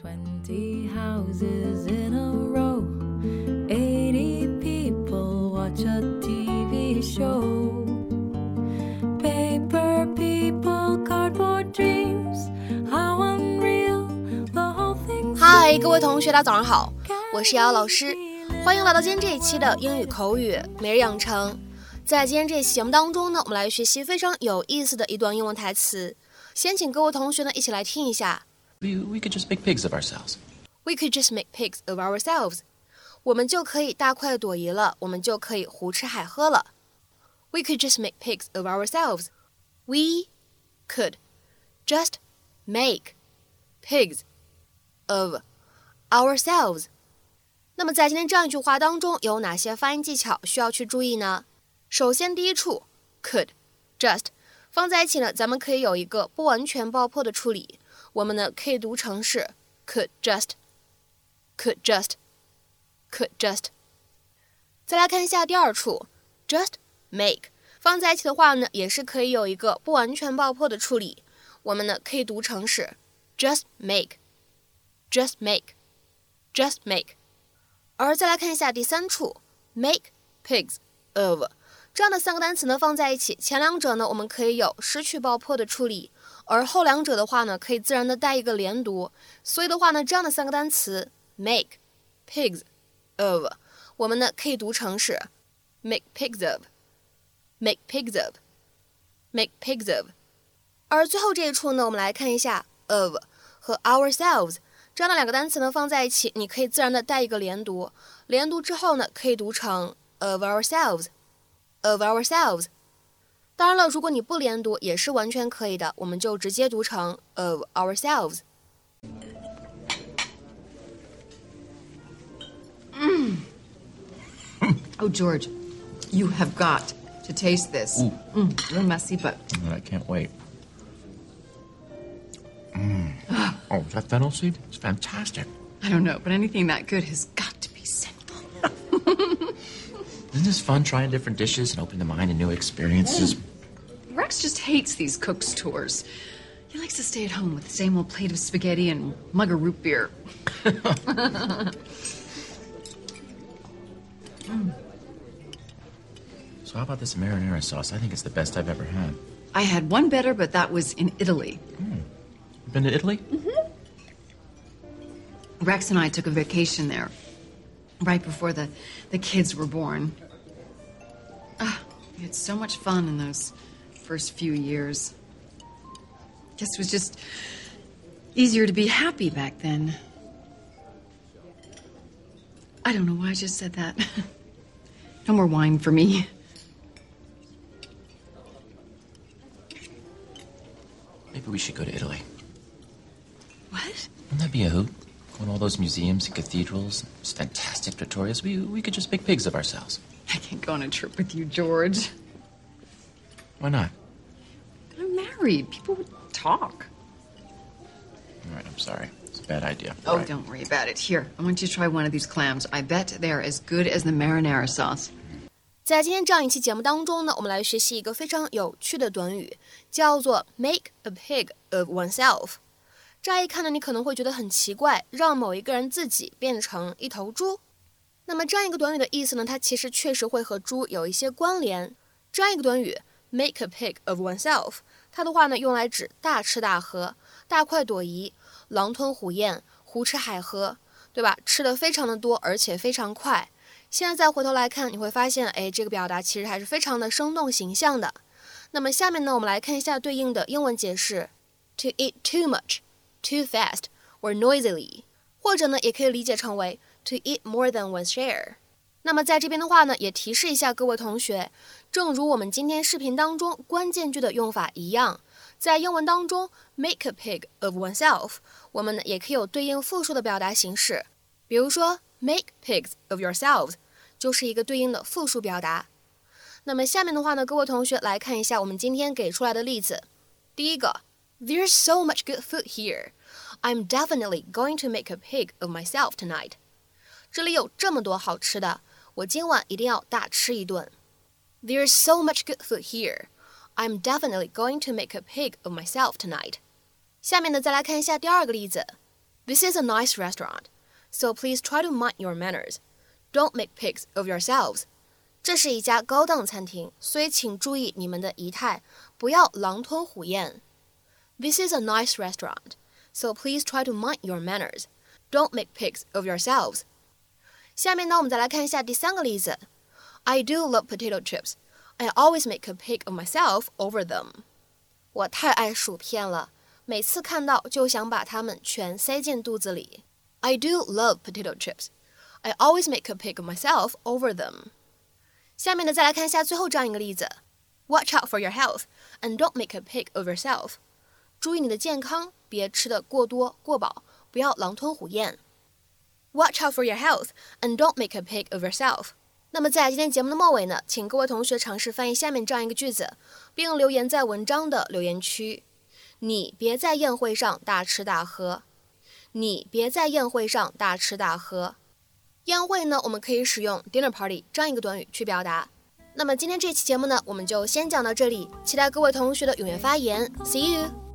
Twenty houses in a row, eighty people watch a TV show. Paper people, cardboard dreams, how unreal the whole thing. 嗨，各位同学，大家早上好，我是瑶瑶老师，欢迎来到今天这一期的英语口语每日养成。在今天这一期节目当中呢，我们来学习非常有意思的一段英文台词。先请各位同学呢一起来听一下。We, we could just make pigs of ourselves. We could just make pigs of ourselves. 我们就可以大快朵颐了，我们就可以胡吃海喝了。We could just make pigs of ourselves. We could just make pigs of ourselves. 那么在今天这样一句话当中，有哪些发音技巧需要去注意呢？首先，第一处 could just 放在一起呢，咱们可以有一个不完全爆破的处理。 我们呢可以读成是 could just，could just，could just。再来看一下第二处 just make 放在一起的话呢，也是可以有一个不完全爆破的处理。我们呢可以读成是 just make，just make，just make。而再来看一下第三处 make pigs of 这样的三个单词呢放在一起，前两者呢我们可以有失去爆破的处理。而后两者的话呢，可以自然的带一个连读，所以的话呢，这样的三个单词 make pigs of，我们呢可以读成是 make pigs of，make pigs of，make pigs of。而最后这一处呢，我们来看一下 of 和 ourselves 这样的两个单词呢放在一起，你可以自然的带一个连读，连读之后呢可以读成 of ourselves，of ourselves。当然了，如果你不连读也是完全可以的，我们就直接读成 of ourselves。 Oh, George, you have got to taste this. Ooh. Mm, a little messy, but I can't wait. Mm. Oh, is that fennel seed? It's fantastic. I don't know. But anything that good has got to be sinful. Isn't this fun trying different dishes and opening the mind to new experiences? Rex just hates these cooks tours. He likes to stay at home with the same old plate of spaghetti and mug of root beer. So, how about this marinara sauce? I think it's the best I've ever had. I had one better, but that was in Italy. Been to Italy? Mm-hmm. Rex and I took a vacation there right before the, the kids were born. Ah, we had so much fun in those first few years. Guess it was just easier to be happy back then. I don't know why I just said that. no more wine for me. Maybe we should go to Italy. What? Wouldn't that be a hoot? Go to all those museums and cathedrals, those fantastic trattorias. We, we could just make pigs of ourselves. I can't go on a trip with you, George. Why not? I'm married. People would talk. All right, I'm sorry. It's a bad idea. Oh, All right. don't worry about it. Here, I want you to try one of these clams. I bet they're as good as the marinara sauce. 在今天这样一期节目当中呢，我们来学习一个非常有趣的短语，叫做 make a pig of oneself。乍一看呢，你可能会觉得很奇怪，让某一个人自己变成一头猪。 那么这样一个短语的意思呢，它其实确实会和猪有一些关联。这样一个短语 make a pig of oneself，它的话呢用来指大吃大喝、大快朵颐、狼吞虎咽、胡吃海喝，对吧？吃的非常的多，而且非常快。现在再回头来看，你会发现，哎，这个表达其实还是非常的生动形象的。那么下面呢，我们来看一下对应的英文解释：to eat too much, too fast, or noisily，或者呢，也可以理解成为 to eat more than one share。那么在这边的话呢，也提示一下各位同学，正如我们今天视频当中关键句的用法一样，在英文当中，make a pig of oneself，我们呢也可以有对应复数的表达形式，比如说 make pigs of yourselves，就是一个对应的复数表达。那么下面的话呢，各位同学来看一下我们今天给出来的例子。第一个，There's so much good food here. I'm definitely going to make a pig of myself tonight. 这里有这么多好吃的，我今晚一定要大吃一顿。There's so much good food here. I'm definitely going to make a pig of myself tonight. 下面呢，再来看一下第二个例子。 This is a nice restaurant, so please try to mind your manners. Don't make pigs of yourselves. 这是一家高档餐厅，所以请注意你们的仪态，不要狼吞虎咽。This is a nice restaurant, so please try to mind your manners. Don't make pigs of yourselves. 下面呢，我们再来看一下第三个例子。I do love potato chips. I always make a pig of myself over them. 我太爱薯片了，每次看到就想把它们全塞进肚子里。I do love potato chips. I always make a pig of myself over them. 下面呢，再来看一下最后这样一个例子：Watch out for your health and don't make a pig of yourself. 注意你的健康，别吃的过多过饱，不要狼吞虎咽。 Watch out for your health and don't make a pig of yourself. 那么在今天节目的末尾呢，请各位同学尝试翻译下面这样一个句子，并留言在文章的留言区。你别在宴会上大吃大喝。你别在宴会上大吃大喝。宴会呢，我们可以使用 dinner party 这样一个短语去表达。那么今天这期节目呢，我们就先讲到这里，期待各位同学的踊跃发言。See you.